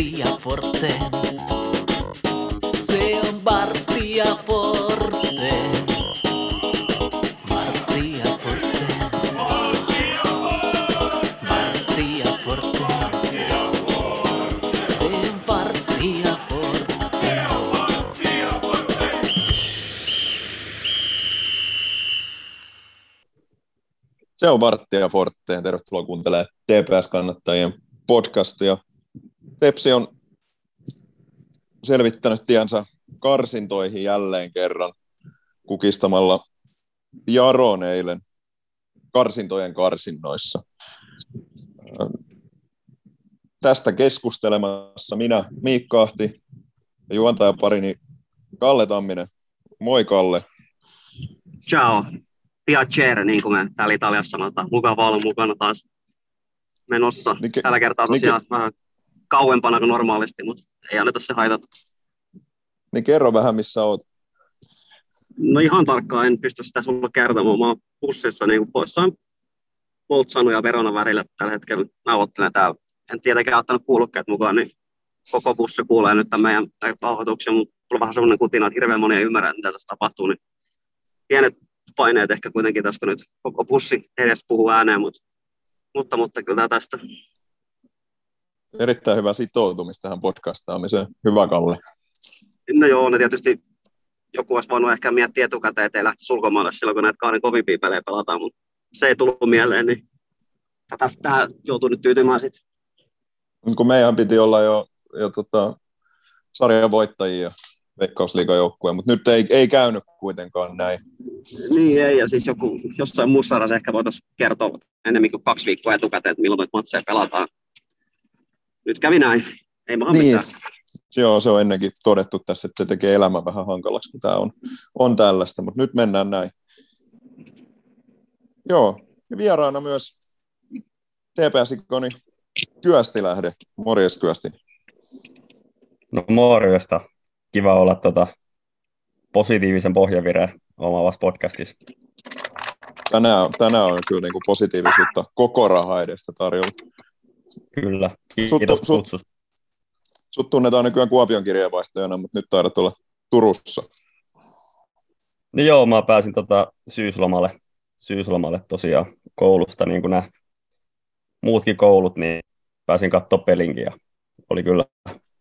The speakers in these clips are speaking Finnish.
Bartia Forte. Se on Bartia Forte. Bartia Forte. Bartia Forte. Se on Bartia Forte. Se on Vartti ja Forte. Tervetuloa kuuntelemaan TPS-kannattajien podcastia. Tepsi on selvittänyt tiensä karsintoihin jälleen kerran kukistamalla Jaron eilen karsintojen karsinnoissa. Tästä keskustelemassa minä, Miikka Ahti ja juontajaparini Kalle Tamminen. Moi Kalle. Ciao. Piacere, niin kuin me täällä Italiassa sanotaan. Mukava olla mukana taas menossa. Tällä kertaa tosiaan vähän kauempana kuin normaalisti, mutta ei anneta se haitata. Niin kerro vähän, missä oot. No ihan tarkkaan en pysty sitä sulle kertomaan. Mä oon bussissa niin poissaan Boltsanu ja Veronan välillä tällä hetkellä nauhoittelen täällä. En tietenkään ottanut kuulokkeet mukaan, niin koko bussi kuulee nyt tämän meidän nauhoituksen, mutta on vähän semmoinen kutina, että hirveän moni ei ymmärrä, mitä tässä tapahtuu, niin pienet paineet ehkä kuitenkin tässä, kun nyt koko bussi edes puhuu ääneen, mutta, mutta, mutta kyllä tästä. Erittäin hyvä sitoutumista tähän podcastaamiseen. Hyvä Kalle. No joo, no tietysti joku olisi voinut ehkä miettiä etukäteen, ettei lähtisi ulkomaille silloin, kun näitä kahden kovimpia pelejä pelataan, mutta se ei tullut mieleen, niin tätä, tähän joutuu nyt tyytymään sitten. Kun meidän piti olla jo, jo tota, sarjan voittajia veikkausliigan joukkueen, mutta nyt ei, ei käynyt kuitenkaan näin. Niin ei, ja siis joku, jossain muussa sarjassa ehkä voitaisiin kertoa enemmän kuin kaksi viikkoa etukäteen, että milloin noita matseja pelataan. Nyt kävi näin, ei maha Niin. mitään. Joo, se on ennenkin todettu tässä, että se tekee elämän vähän hankalaksi, kun tämä on, on tällaista, mutta nyt mennään näin. Joo, ja vieraana myös TPS-ikoni Kyöstilähde. Morjes Kyösti. No morjesta. Kiva olla tota, positiivisen pohjavireen omaavassa podcastissa. Tänään, tänään on kyllä niin kuin positiivisuutta koko raha edestä tarjolla. Kyllä. Sut- Kiitos sut- kutsusta. Sut tunnetaan nykyään Kuopion kirjeenvaihtajana, mutta nyt taidat olla Turussa. No joo, mä pääsin tota syyslomalle, syyslomalle tosiaan koulusta, niin kuin nämä muutkin koulut, niin pääsin katsoa pelinkin ja oli kyllä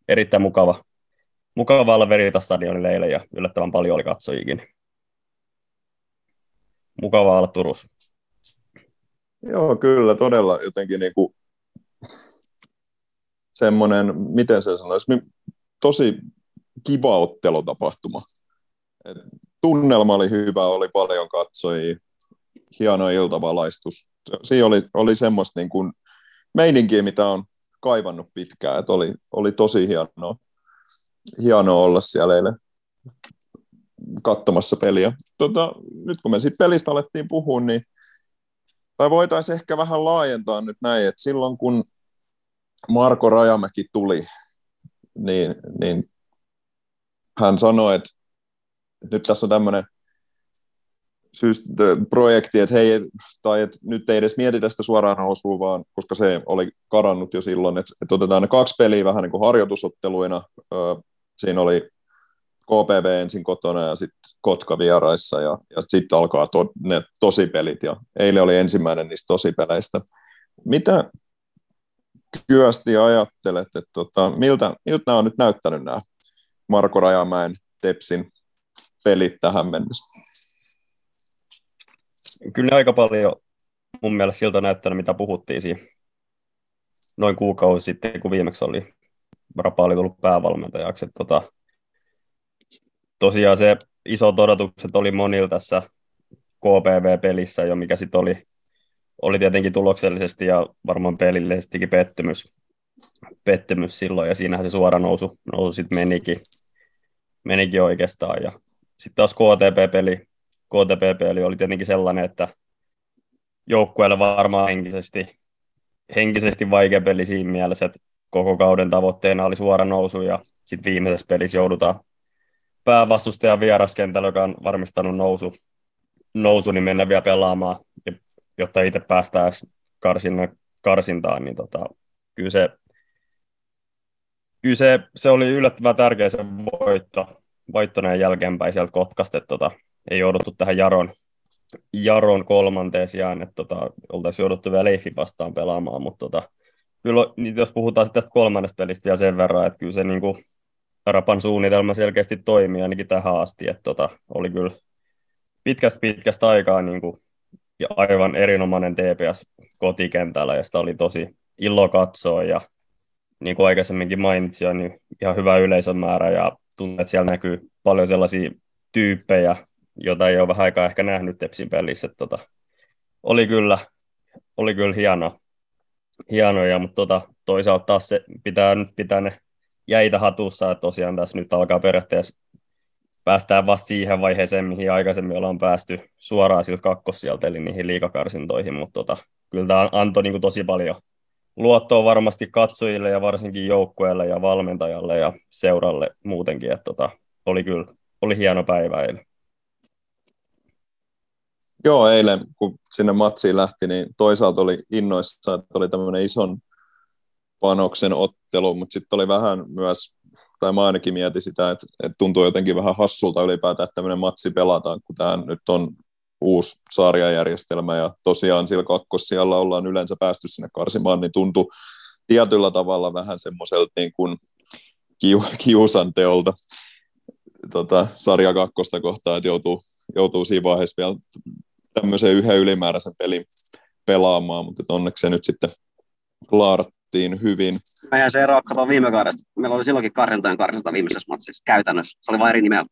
erittäin mukava, mukava olla Veritas stadionille eilen ja yllättävän paljon oli katsojikin. Mukava olla Turussa. Joo, kyllä, todella jotenkin niin kuin semmoinen, miten se sanoisi, tosi kiva ottelutapahtuma. Et tunnelma oli hyvä, oli paljon katsojia, hieno iltavalaistus. Siinä oli, oli semmoista niin kuin meininkiä, mitä on kaivannut pitkään, että oli, oli tosi hienoa, hienoa olla siellä eilen katsomassa peliä. Tota, nyt kun me siitä pelistä alettiin puhua, niin tai voitaisiin ehkä vähän laajentaa nyt näin, että silloin kun Marko Rajamäki tuli, niin, niin hän sanoi, että nyt tässä on tämmöinen projekti, että hei, tai että nyt ei edes mietitä sitä suoraan nousua, vaan koska se oli karannut jo silloin, että, että otetaan ne kaksi peliä vähän niin kuin harjoitusotteluina. Siinä oli KPV ensin kotona ja sitten Kotka vieraissa ja, ja sitten alkaa to, ne tosipelit ja eilen oli ensimmäinen niistä tosipeleistä. Mitä Kyösti ajattelet, että tota, miltä, miltä nämä on nyt näyttänyt nämä Marko Rajamäen Tepsin pelit tähän mennessä? Kyllä aika paljon mun mielestä siltä näyttänyt, mitä puhuttiin siinä noin kuukausi sitten, kun viimeksi oli Rapa oli tullut päävalmentajaksi. Että Tota, tosiaan se isot odotukset oli monilla tässä KPV-pelissä jo, mikä sitten oli, oli tietenkin tuloksellisesti ja varmaan pelillisestikin pettymys, pettymys silloin, ja siinähän se suora nousu, nousu sitten menikin, menikin oikeastaan. Ja sitten taas KTP-peli, KTP-peli oli tietenkin sellainen, että joukkueelle varmaan henkisesti, henkisesti vaikea peli siinä mielessä, että koko kauden tavoitteena oli suora nousu ja sitten viimeisessä pelissä joudutaan päävastustajan vieraskentällä, joka on varmistanut nousu, nousu niin mennä vielä pelaamaan, jotta itse päästään karsintaan, niin tota, kyllä se kyllä se, se oli yllättävän tärkeä se voitto, voitto näin jälkeenpäin sieltä Kotkasta, että tota, ei jouduttu tähän Jaron, Jaron kolmanteen sijaan, että tota, oltaisiin jouduttu vielä Leifin vastaan pelaamaan, mutta tota, kyllä niin jos puhutaan tästä kolmannesta pelistä vielä sen verran, että kyllä se niin kuin, Rapan suunnitelma selkeästi toimii ainakin tähän asti, että tota, oli kyllä pitkästä pitkästä aikaa niin kuin, ja aivan erinomainen TPS kotikentällä ja sitä oli tosi ilo katsoa ja niin kuin aikaisemminkin mainitsin, niin ihan hyvä yleisön määrä ja tuntuu, että siellä näkyy paljon sellaisia tyyppejä, joita ei ole vähän aikaa ehkä nähnyt Tepsin pelissä. Tota, oli kyllä, oli kyllä hieno, hienoja, mutta tota, toisaalta taas se pitää nyt pitää ne jäitä hatussa, että tosiaan tässä nyt alkaa periaatteessa päästään vasta siihen vaiheeseen, mihin aikaisemmin ollaan päästy suoraan siltä kakkossieltä, eli niihin liikakarsintoihin, mutta tota, kyllä tämä antoi niin kuin tosi paljon luottoa varmasti katsojille ja varsinkin joukkueelle ja valmentajalle ja seuralle muutenkin, että tota, oli kyllä oli hieno päivä eilen. Joo, eilen kun sinne matsiin lähti, niin toisaalta oli innoissa, että oli tämmöinen ison panoksen ottelu, mutta sitten oli vähän myös, tai mä ainakin mietin sitä, että, että tuntuu jotenkin vähän hassulta ylipäätään, että tämmöinen matsi pelataan, kun tämä nyt on uusi sarjajärjestelmä ja tosiaan sillä kakkossijalla ollaan yleensä päästy sinne karsimaan, niin tuntui tietyllä tavalla vähän semmoiselta niin kuin kiu, kiusanteolta tota, sarja kakkosta kohtaan, että joutuu, joutuu siinä vaiheessa vielä tämmöisen yhden ylimääräisen pelin pelaamaan, mutta onneksi se nyt sitten klaarattiin hyvin. Meidän se eroa katsoa viime kaudesta. Meillä oli silloinkin karjantojen karsinta viimeisessä matsissa käytännössä. Se oli vain eri nimellä.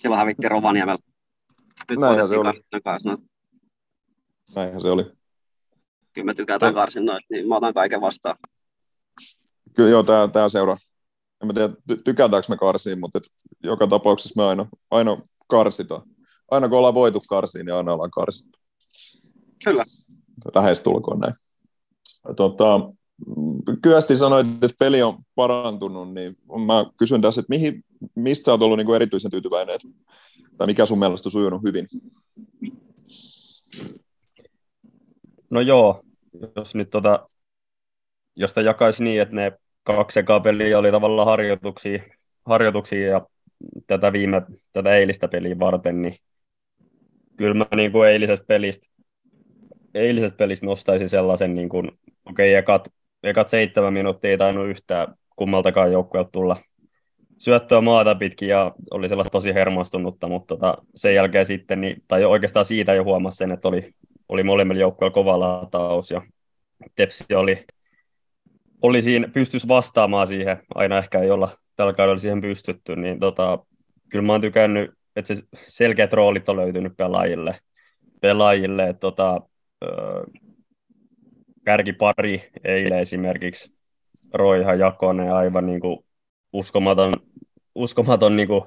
Silloin hävittiin Rovaniemellä nyt Näinhän se oli. Näinhän se oli. Kyllä me tykätään karsinnoista, niin mä otan kaiken vastaan. Kyllä joo, tämä, tämä seuraa. En mä tiedä, ty- tykätäänkö me karsiin, mutta et joka tapauksessa me aina, aina karsitaan. Aina kun ollaan voitu karsiin, niin aina ollaan karsittu. Kyllä. Lähestulkoon näin. Tota, Kyösti sanoit, että peli on parantunut, niin mä kysyn tässä, että mihin, mistä sä oot ollut niin kuin erityisen tyytyväinen, tai mikä sun mielestä on sujunut hyvin? No joo, jos nyt tota, jos sitä jakaisi niin, että ne kaksi ekaa peliä oli tavallaan harjoituksia, harjoituksia ja tätä viime, tätä eilistä peliä varten, niin kyllä mä niin kuin eilisestä pelistä, eilisestä pelistä nostaisin sellaisen, niin kuin, okei, okay, ekat, ekat seitsemän minuuttia ei tainnut yhtään kummaltakaan joukkueelta tulla syöttöä maata pitkin ja oli sellaista tosi hermostunutta, mutta tota, sen jälkeen sitten, niin, tai oikeastaan siitä jo huomasi sen, että oli, oli molemmilla joukkueilla kova lataus ja Tepsi oli, oli siinä, pystys vastaamaan siihen, aina ehkä ei olla tällä kaudella siihen pystytty, niin tota, kyllä mä oon tykännyt, että se selkeät roolit on löytynyt pelaajille, pelaajille että tota, kärkipari eilen esimerkiksi Roiha Jakonen aivan niin kuin uskomaton, uskomaton niin kuin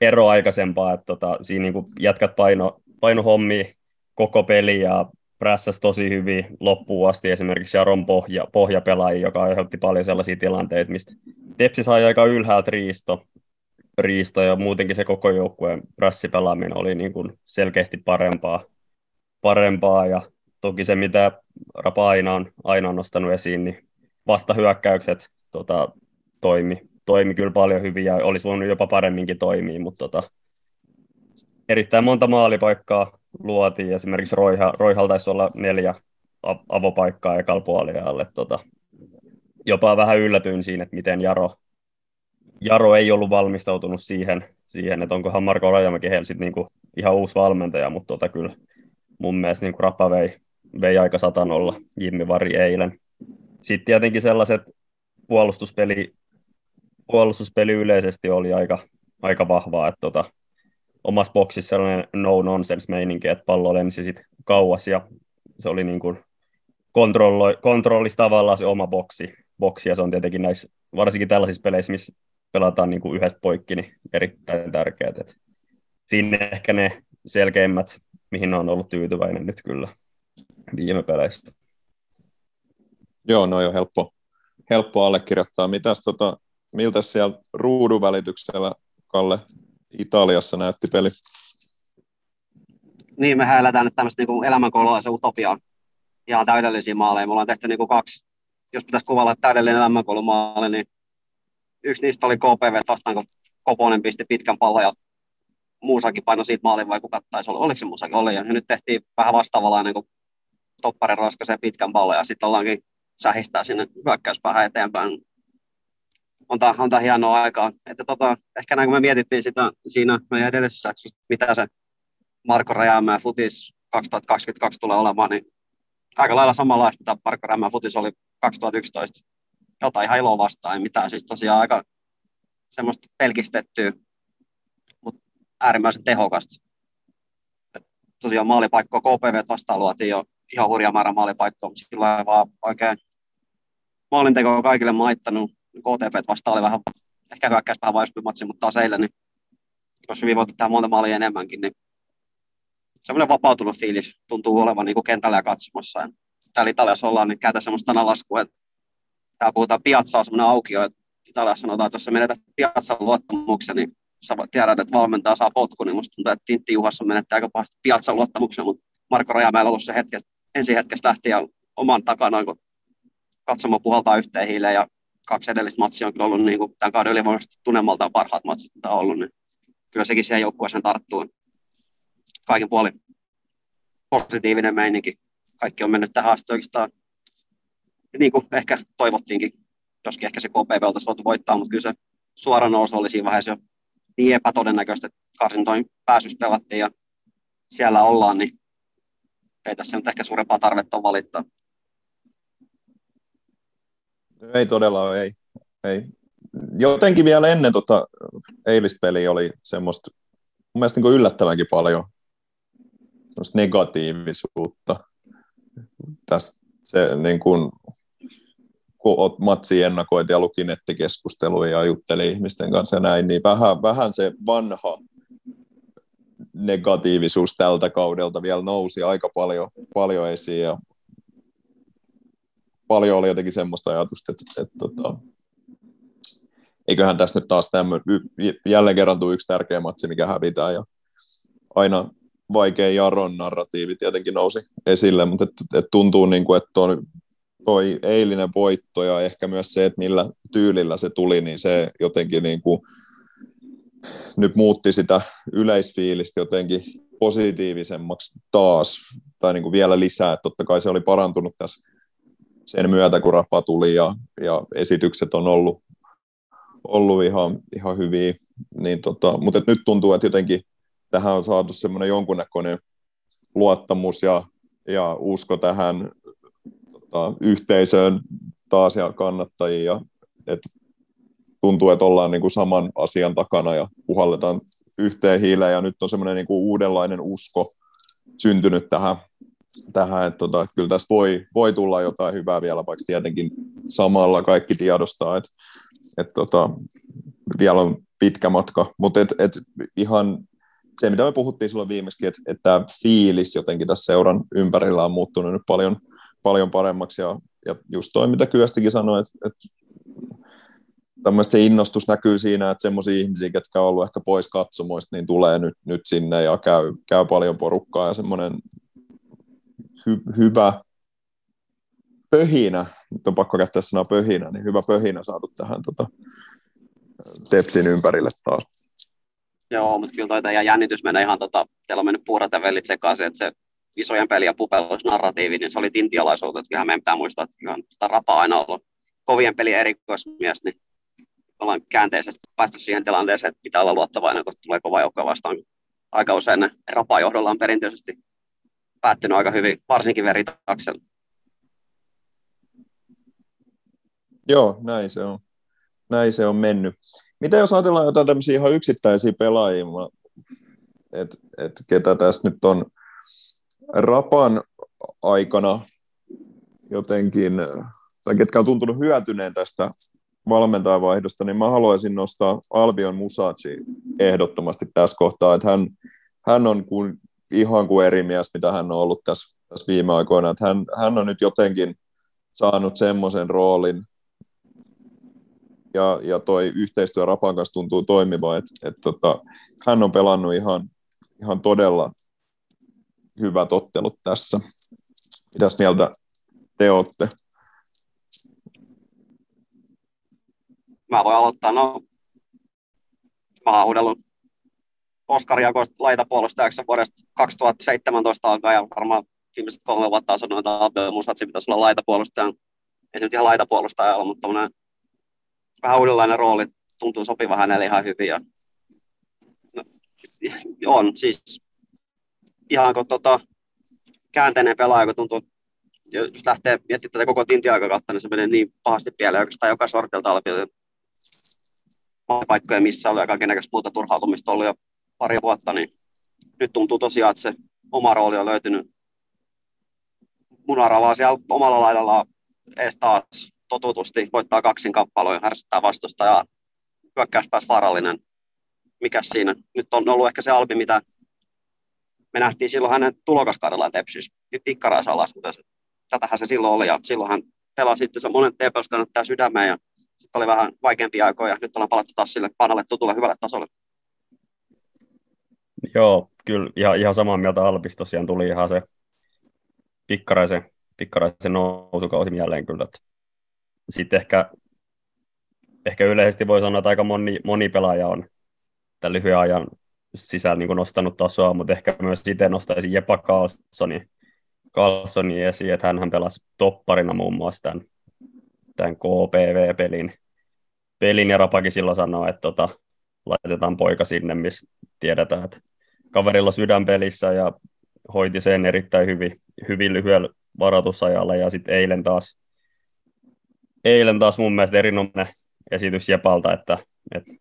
ero aikaisempaa, että tota, siinä niin kuin jätkät paino, paino hommi koko peli ja prässäsi tosi hyvin loppuun asti esimerkiksi Jaron pohja, pohjapelaaja, joka aiheutti paljon sellaisia tilanteita, mistä Tepsi sai aika ylhäältä riisto, riisto ja muutenkin se koko joukkueen prässipelaaminen oli niin kuin selkeästi parempaa, parempaa ja toki se, mitä Rapa aina on, aina on nostanut esiin, niin vastahyökkäykset tota, toimi, toimi kyllä paljon hyvin ja olisi voinut jopa paremminkin toimia, mutta tota, erittäin monta maalipaikkaa luotiin. Esimerkiksi Roiha, Roihal taisi olla neljä avopaikkaa ekalla puoliajalle. Tota, jopa vähän yllätyin siinä, että miten Jaro, Jaro ei ollut valmistautunut siihen, siihen että onkohan Marko Rajamäki heillä sitten niinku ihan uusi valmentaja, mutta tota, kyllä mun mielestä niinku Rappa vei, vei aika satanolla Jimmy Vari eilen. Sitten tietenkin sellaiset puolustuspeli puolustuspeli yleisesti oli aika, aika vahvaa, että tota, omassa boksissa sellainen no-nonsense-meininki, että pallo lensi sit kauas ja se oli niin kuin kontrollo, kontrollisi tavallaan se oma boksi, boksi, ja se on tietenkin näissä, varsinkin tällaisissa peleissä, missä pelataan niin kuin yhdestä poikki, niin erittäin tärkeää. Että siinä ehkä ne selkeimmät, mihin on ollut tyytyväinen nyt kyllä viime peleissä. Joo, no jo helppo, helppo allekirjoittaa. Mitäs tota, miltä siellä ruudun välityksellä, Kalle, Italiassa näytti peli? Niin, me eletään nyt tämmöistä niin elämänkoululaisen utopiaa. Ihan täydellisiä maaleja. Mulla on tehty niin kuin kaksi, jos pitäisi kuvalla täydellinen elämänkoulumaali, niin yksi niistä oli KPV vastaan, kun Koponen pisti pitkän pallon ja Muusakin paino siitä maalin vai kuka taisi olla, oliko se Muusakin oli, ja nyt tehtiin vähän vastaavalainen kuin topparin raskaiseen pitkän pallon ja sitten ollaankin sähistää sinne hyökkäyspäähän eteenpäin. On tämä, on hienoa aikaa. Että tota, ehkä näin kun me mietittiin sitä siinä meidän edellisessä jaksossa, mitä se Marko Rajamäen futis 2022 tulee olemaan, niin aika lailla samanlaista, mitä Marko Rajamäen futis oli 2011. Jotain ihan iloa vastaan, ei mitään. Siis tosiaan aika semmoista pelkistettyä, mutta äärimmäisen tehokasta. Et tosiaan maalipaikkoa KPV vastaan luotiin jo ihan hurja määrä maalipaikkoa, mutta sillä vaan oikein maalinteko kaikille maittanut. KTP vastaan oli vähän, ehkä hyökkäys vähän vaistumpi matsi, mutta taas eilen, niin jos hyvin voitte tehdä monta maalia enemmänkin, niin semmoinen vapautunut fiilis tuntuu olevan niin kuin kentällä ja katsomassa. Ja täällä Italiassa ollaan, niin käytä semmoista sanalaskua, että täällä puhutaan piazzaa semmoinen aukio, että Italiassa sanotaan, että jos sä menetät piazzan luottamuksen, niin sä tiedät, että valmentaja saa potku, niin musta tuntuu, että Tintti Juhassa menettää aika pahasti piazzan luottamuksen, mutta Marko Rajamäellä on ollut se hetkestä, ensi hetkestä lähtien oman takana, kun katsomo puhaltaa yhteen hiileen ja kaksi edellistä matsia on kyllä ollut niin kuin tämän kauden ylivoimaisesti tunnemaltaan parhaat matsit, mitä on ollut, niin kyllä sekin siihen joukkueeseen tarttuu. Kaiken puolin positiivinen meininki. Kaikki on mennyt tähän asti oikeastaan niin kuin ehkä toivottiinkin, joskin ehkä se KPV oltaisiin voitu voittaa, mutta kyllä se suora nousu oli siinä vaiheessa jo niin epätodennäköistä, että karsintoin pääsys pelattiin ja siellä ollaan, niin ei tässä nyt ehkä suurempaa tarvetta valittaa. Ei todella, ei. ei. Jotenkin vielä ennen tota eilistä peliä oli semmoista mun mielestä niin yllättävänkin paljon semmoista negatiivisuutta. Tässä se niin kuin, kun matsi ennakoit ja luki ja jutteli ihmisten kanssa ja näin, niin vähän, vähän se vanha negatiivisuus tältä kaudelta vielä nousi aika paljon, paljon esiin ja paljon oli jotenkin semmoista ajatusta, että, että, että tota, eiköhän tässä nyt taas tämmöinen, jälleen kerran tuu yksi tärkeä matsi, mikä hävitään ja aina vaikea Jaron narratiivi tietenkin nousi esille, mutta et, et tuntuu niin kuin, että on toi eilinen voitto ja ehkä myös se, että millä tyylillä se tuli, niin se jotenkin niin kuin nyt muutti sitä yleisfiilistä jotenkin positiivisemmaksi taas, tai niin kuin vielä lisää, totta kai se oli parantunut tässä sen myötä, kun rapa tuli ja, ja esitykset on ollut, ollut ihan, ihan hyviä, niin tota, mutta nyt tuntuu, että jotenkin tähän on saatu semmoinen jonkunnäköinen luottamus ja, ja usko tähän tota, yhteisöön taas ja kannattajia, ja, että tuntuu, että ollaan niin kuin saman asian takana ja puhalletaan yhteen hiileen ja nyt on semmoinen niin kuin uudenlainen usko syntynyt tähän, tähän että tota, kyllä tästä voi, voi tulla jotain hyvää vielä, vaikka tietenkin samalla kaikki tiedostaa, että, että tota, vielä on pitkä matka, mutta et, et ihan se, mitä me puhuttiin silloin viimeksi, että, että fiilis jotenkin tässä seuran ympärillä on muuttunut nyt paljon, paljon paremmaksi ja, ja just toi, mitä Kyöstikin sanoi, että, että tämmöistä se innostus näkyy siinä, että semmoisia ihmisiä, ketkä on ollut ehkä pois katsomoista, niin tulee nyt, nyt sinne ja käy, käy paljon porukkaa ja semmoinen hy, hyvä pöhinä, nyt on pakko käyttää sanaa pöhinä, niin hyvä pöhinä saatu tähän tota, Tepsin ympärille taas. Joo, mutta kyllä toi jännitys menee ihan, tota, teillä on mennyt puurat ja vellit sekaisin, että se isojen peli- ja narratiivi, niin se oli tintialaisuutta, että kyllähän meidän pitää muistaa, että kyllähän tota rapa aina ollut kovien pelien erikoismies, niin ollaan käänteisesti päästy siihen tilanteeseen, että pitää olla luottavainen, kun tulee kova joukko vastaan. Aika usein ne rapajohdolla on perinteisesti päättynyt aika hyvin, varsinkin veritaksella. Joo, näin se on. Näin se on mennyt. Mitä jos ajatellaan jotain tämmöisiä ihan yksittäisiä pelaajia, että et ketä tässä nyt on Rapan aikana jotenkin, tai ketkä on tuntunut hyötyneen tästä valmentajavaihdosta, niin mä haluaisin nostaa Albion Musaci ehdottomasti tässä kohtaa, että hän, hän on kuin, ihan kuin eri mies, mitä hän on ollut tässä, tässä viime aikoina, että hän, hän on nyt jotenkin saanut semmoisen roolin, ja, ja toi yhteistyö Rapan kanssa tuntuu toimiva, että et tota, hän on pelannut ihan, ihan todella hyvät ottelut tässä. Mitäs mieltä te olette? Mä voin aloittaa. No, mä oon huudellut Oskari Jakoista laitapuolustajaksi vuodesta 2017 alkaen ja varmaan viimeiset kolme vuotta on sanonut, että Abel Musatsi pitäisi olla laitapuolustaja. Ei se nyt ihan laitapuolustaja ole, mutta vähän uudenlainen rooli tuntuu sopiva hänelle ihan hyvin. Ja, no, on siis ihan kun tota, käänteinen pelaaja, kun tuntuu, jos lähtee miettimään tätä koko tintiaikakautta, niin se menee niin pahasti pieleen oikeastaan joka sortilta alpi. Paikkoja missä oli ja kaikenlaista muuta turhautumista ollut jo pari vuotta, niin nyt tuntuu tosiaan, että se oma rooli on löytynyt munaravaa siellä omalla laidalla edes taas totutusti, voittaa kaksin kappaloja, härsyttää vastustajaa, hyökkäyspääs vaarallinen. Mikäs siinä? Nyt on ollut ehkä se albi, mitä me nähtiin silloin hänen tulokaskaudella Tepsis, pikkaraisa alas, mutta tätähän se silloin oli, ja silloin hän pelasi sitten se monen TPS kannattaa sydämeen, ja sitten oli vähän vaikeampia aikoja, ja nyt ollaan palattu taas sille panalle tutulle hyvälle tasolle. Joo, kyllä ihan, ihan samaa mieltä Albis tosiaan tuli ihan se pikkaraisen, pikkaraisen nousukausi jälleen kyllä. Sitten ehkä, ehkä yleisesti voi sanoa, että aika moni, moni pelaaja on tämän lyhyen ajan sisällä niin nostanut tasoa, mutta ehkä myös itse nostaisin Jepa Carlsoni, Carlsoni esiin, että hän pelasi topparina muun muassa tämän, tämän KPV-pelin. Pelin ja Rapakin silloin sanoi, että tota, laitetaan poika sinne, missä tiedetään, että kaverilla sydänpelissä ja hoiti sen erittäin hyvin, hyvin lyhyellä varoitusajalla ja sitten eilen taas, eilen taas mun mielestä erinomainen esitys Jepalta, että, että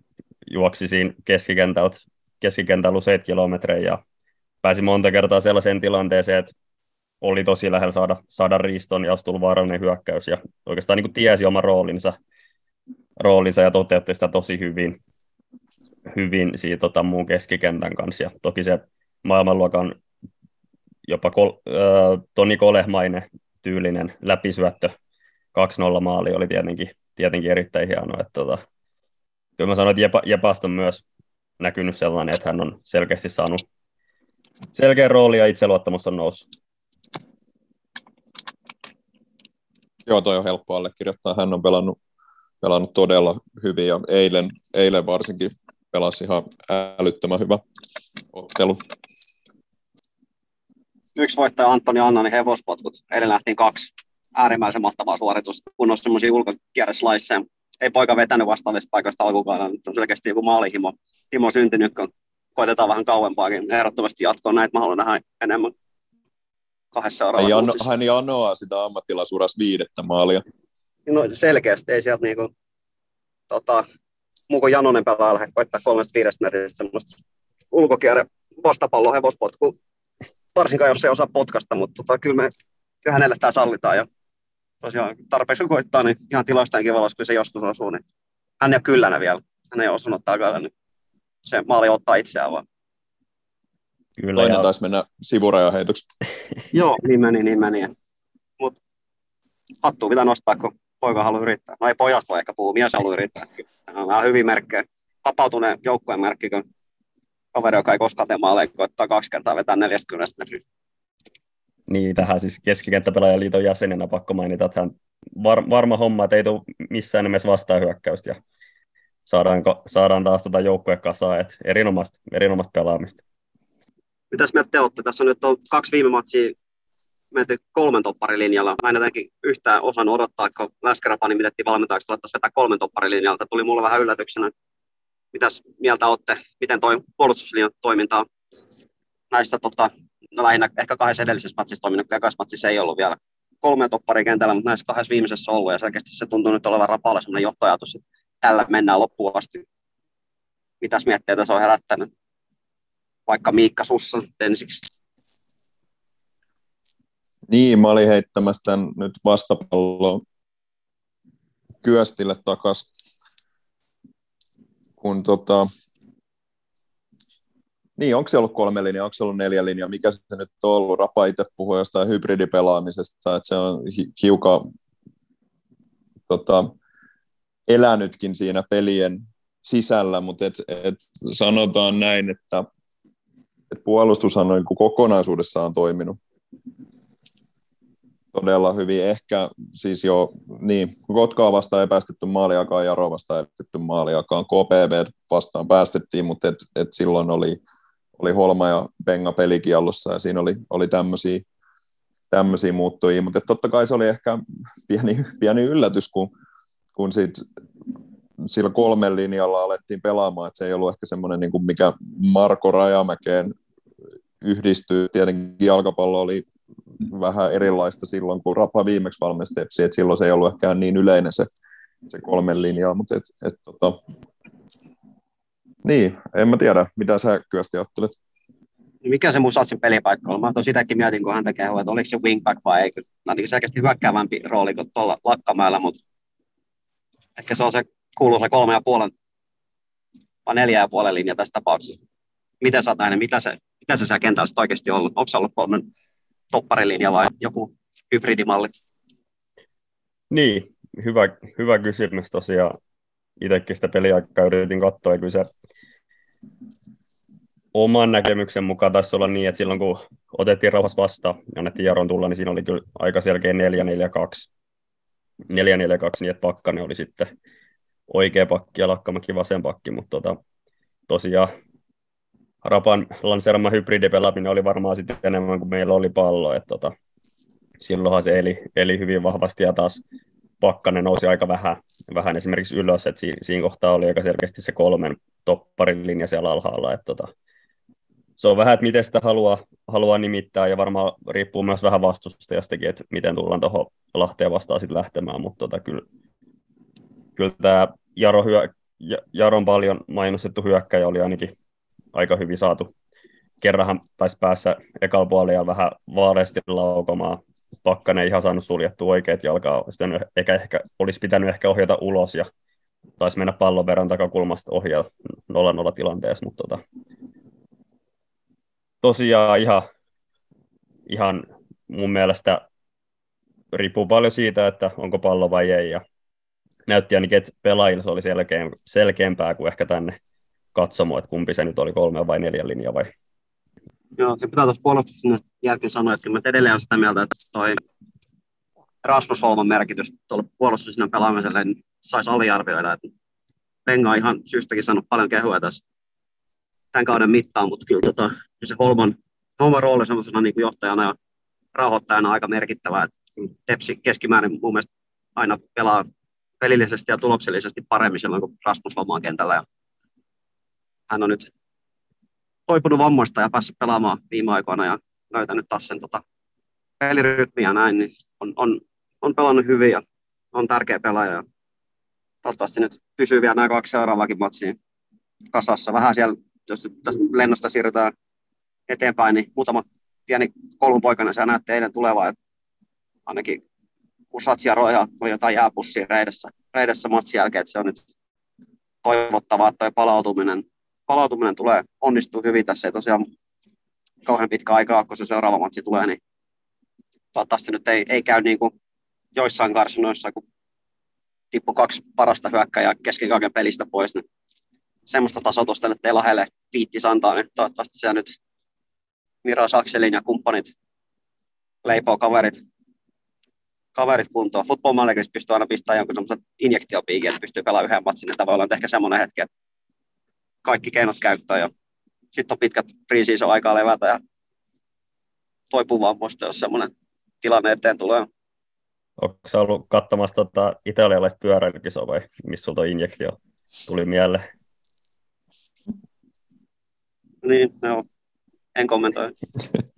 juoksi siinä keskikentältä, keskikentällä useita kilometrejä ja pääsi monta kertaa sellaiseen tilanteeseen, että oli tosi lähellä saada, saada riiston ja vaarallinen hyökkäys ja oikeastaan niin kuin tiesi oma roolinsa, roolinsa ja toteutti sitä tosi hyvin, hyvin siitä tota, muun keskikentän kanssa ja toki se maailmanluokan jopa kol, äh, Toni Kolehmainen tyylinen läpisyöttö 2-0 maali oli tietenkin, tietenkin erittäin hieno. Että, tota, kyllä mä sanoin, että Jepa, Jepasta myös näkynyt sellainen, että hän on selkeästi saanut selkeä rooli ja itseluottamus on noussut. Joo, toi on helppo allekirjoittaa. Hän on pelannut, pelannut todella hyvin ja eilen, eilen varsinkin pelasi ihan älyttömän hyvä ottelu yksi voittaja Antoni Annanin hevospotkut. Eilen lähtiin kaksi. Äärimmäisen mahtavaa suoritusta, kun on semmoisia ulkokierreslaisseja. Ei poika vetänyt vastaavista paikoista mutta on selkeästi joku maalihimo himo syntynyt, kun koitetaan vähän kauempaakin. Ehdottomasti jatkoa näitä mä haluan nähdä enemmän kahdessa seuraavassa hän, hän janoaa sitä ammattilasuras viidettä maalia. No selkeästi, ei sieltä niinku, tota, muu kuin Janonen pelaa lähde koittaa kolmesta viidestä metristä semmoista ulkokierre vastapallo hevospotku varsinkaan jos se osaa potkasta, mutta tota, kyllä, me, kyllä hänelle tämä sallitaan. Ja tosiaan tarpeeksi kun koittaa, niin ihan tilastaankin valossa, kun se joskus osuu, niin hän ja kyllänä vielä. Hän ei osunut takana, niin se maali ottaa itseään vaan. Kyllä, Toinen ja... taisi mennä sivurajaheitoksi. Joo, niin meni, niin meni. Mutta hattua pitää nostaa, kun poika haluaa yrittää. No ei pojasta voi ehkä puhua, mies haluaa yrittää. Nämä on hyvin merkkejä. Vapautuneen joukkueen merkki, kun kaveri, joka ei koskaan tee maaleja, koittaa kaksi kertaa vetää 40 metristä. Niin, tähän siis keskikenttäpelaajaliiton jäsenenä pakko mainita, että hän var, varma homma, että ei tule missään nimessä vastaan hyökkäystä ja saadaanko, saadaan taas tätä tota joukkueen kasaan, että erinomaista, erinomaista pelaamista. Mitäs mieltä te olette? Tässä on nyt on kaksi viime matsia menty kolmen topparilinjalla. Mä en jotenkin yhtään osan odottaa, kun Läskäräpä nimitettiin valmentajaksi, että vetää kolmen topparilinjalta. Tuli mulle vähän yllätyksenä, Mitäs mieltä olette, miten toi puolustuslinjan toiminta näissä tota, no lähinnä ehkä kahdessa edellisessä matsissa toiminut, ekassa matsissa ei ollut vielä kolme toppari kentällä, mutta näissä kahdessa viimeisessä on ollut, ja selkeästi se tuntuu nyt olevan rapaalla sellainen johtoajatus, että tällä mennään loppuun asti. Mitäs mietteitä se on herättänyt? Vaikka Miikka Sussa ensiksi. Niin, mä olin heittämässä tämän nyt vastapalloa Kyöstille takaisin kun tota, niin, onko se ollut kolme linjaa, onko se ollut neljä linjaa, mikä se nyt on ollut? Rapa itse puhui jostain hybridipelaamisesta, että se on hiukan tota, elänytkin siinä pelien sisällä, mutta et, et sanotaan näin, että et puolustushan on niin kokonaisuudessaan toiminut todella hyvin. Ehkä siis jo, niin, Kotkaa vastaan ei päästetty maaliakaan, Jaro vastaan ei päästetty maaliakaan, KPV vastaan päästettiin, mutta et, et silloin oli, oli Holma ja Benga pelikiallossa ja siinä oli, oli tämmöisiä tämmöisiä muuttujia, mutta totta kai se oli ehkä pieni, pieni yllätys, kun, kun sit sillä kolmen linjalla alettiin pelaamaan, että se ei ollut ehkä semmoinen, niin kuin mikä Marko Rajamäkeen yhdistyy. Tietenkin jalkapallo oli vähän erilaista silloin, kun Rapa viimeksi valmisti että silloin se ei ollut ehkä niin yleinen se, se kolmen linjaa, mutta et, et, tota, niin, en mä tiedä, mitä sä Kyösti ajattelet? Mikä se mun satsin pelipaikka on? Mä sitäkin mietin, kun hän tekee että oliko se wingback vai ei. Niin selkeästi hyökkäävämpi rooli kuin tuolla lakkamäellä, mutta ehkä se on se kuuluisa kolme ja puolen vai neljä ja puolen linja tässä tapauksessa. Miten sä näin, mitä se, mitä se siellä kentällä oikeasti ollut? Onko se ollut kolmen topparilinja vai joku hybridimalli? Niin, hyvä, hyvä kysymys tosiaan. Itsekin sitä peliaikaa yritin katsoa, ja kyllä se oman näkemyksen mukaan taisi olla niin, että silloin kun otettiin rauhassa vastaan ja annettiin Jaron tulla, niin siinä oli kyllä aika selkeä 4-4-2. 4-4-2, niin että Pakkanen oli sitten oikea pakki ja Lakkamäki vasen pakki, mutta tota, tosiaan Rapan lanseerama hybridipelaaminen oli varmaan sitten enemmän kuin meillä oli pallo, että tota, silloinhan se eli, eli hyvin vahvasti ja taas Pakkanen nousi aika vähän, vähän esimerkiksi ylös, että siinä, siinä kohtaa oli aika selkeästi se kolmen topparin linja siellä alhaalla, että tota, se on vähän, että miten sitä haluaa, haluaa nimittää ja varmaan riippuu myös vähän vastustajastakin, että miten tullaan tuohon Lahteen vastaan sitten lähtemään, mutta tota, kyllä, kyllä tämä Jaro hyö, Jaron paljon mainostettu hyökkäjä oli ainakin aika hyvin saatu. Kerranhan taisi päässä ekalla puolella vähän vaaleasti laukomaan. Pakkanen ei ihan saanut suljettua oikeat jalkaa, eikä ehkä, olisi pitänyt ehkä ohjata ulos ja taisi mennä pallon verran takakulmasta ohjaa 0-0 tilanteessa, mutta tota, tosiaan ihan, ihan mun mielestä riippuu paljon siitä, että onko pallo vai ei. Ja näytti ainakin, että pelaajilla se oli selkeä, selkeämpää kuin ehkä tänne katsomo, että kumpi se nyt oli kolme vai neljä linja vai. Joo, se pitää tuossa puolustuksen jälkeen sanoa, että mä edelleen olen sitä mieltä, että toi Rasmus Holman merkitys tuolla puolustuksen pelaamiselle niin saisi aliarvioida. Että Venga on ihan syystäkin saanut paljon kehua tässä tämän kauden mittaan, mutta kyllä tota, se Holman, Holman rooli sellaisena niin kuin johtajana ja rauhoittajana on aika merkittävä. Että Tepsi keskimäärin mun mielestä aina pelaa pelillisesti ja tuloksellisesti paremmin silloin, kun Rasmus Holman kentällä. Ja hän on nyt toipunut vammoista ja päässyt pelaamaan viime aikoina ja löytänyt taas sen tota, pelirytmiä näin, niin on, on, on pelannut hyvin ja on tärkeä pelaaja. Ja toivottavasti nyt pysyy vielä nämä kaksi seuraavakin matsia kasassa. Vähän siellä jos tästä lennosta siirrytään eteenpäin, niin muutama pieni koulunpoikana sä näette eilen tulevaa, ainakin kun Satsia Roja oli jotain jääpussia reidessä, reidessä matsin jälkeen, että se on nyt toivottavaa, että toi palautuminen, palautuminen tulee onnistuu hyvin. Tässä ei tosiaan kauhean pitkä aikaa, kun se seuraava matsi tulee, niin toivottavasti nyt ei, ei käy niin kuin joissain karsinoissa, kun tippu kaksi parasta hyökkäjää kesken kaiken pelistä pois, niin semmoista tasotusta nyt ei lähelle viittis antaa, niin toivottavasti siellä nyt Mira Sakselin ja kumppanit leipoo kaverit, kaverit kuntoon. Football Managerissa pystyy aina pistämään jonkun semmoisen injektiopiikin, että pystyy pelaamaan yhden matsin, että voi olla ehkä semmoinen hetki, että kaikki keinot käyttää ja sitten on pitkät preseason aikaa levätä ja toipuu vammoista, jos semmoinen tilanne eteen tulee. Onko sä ollut katsomassa tota italialaista pyöräilykisoa vai missä sulta injektio tuli mieleen? Niin, joo. En kommentoi.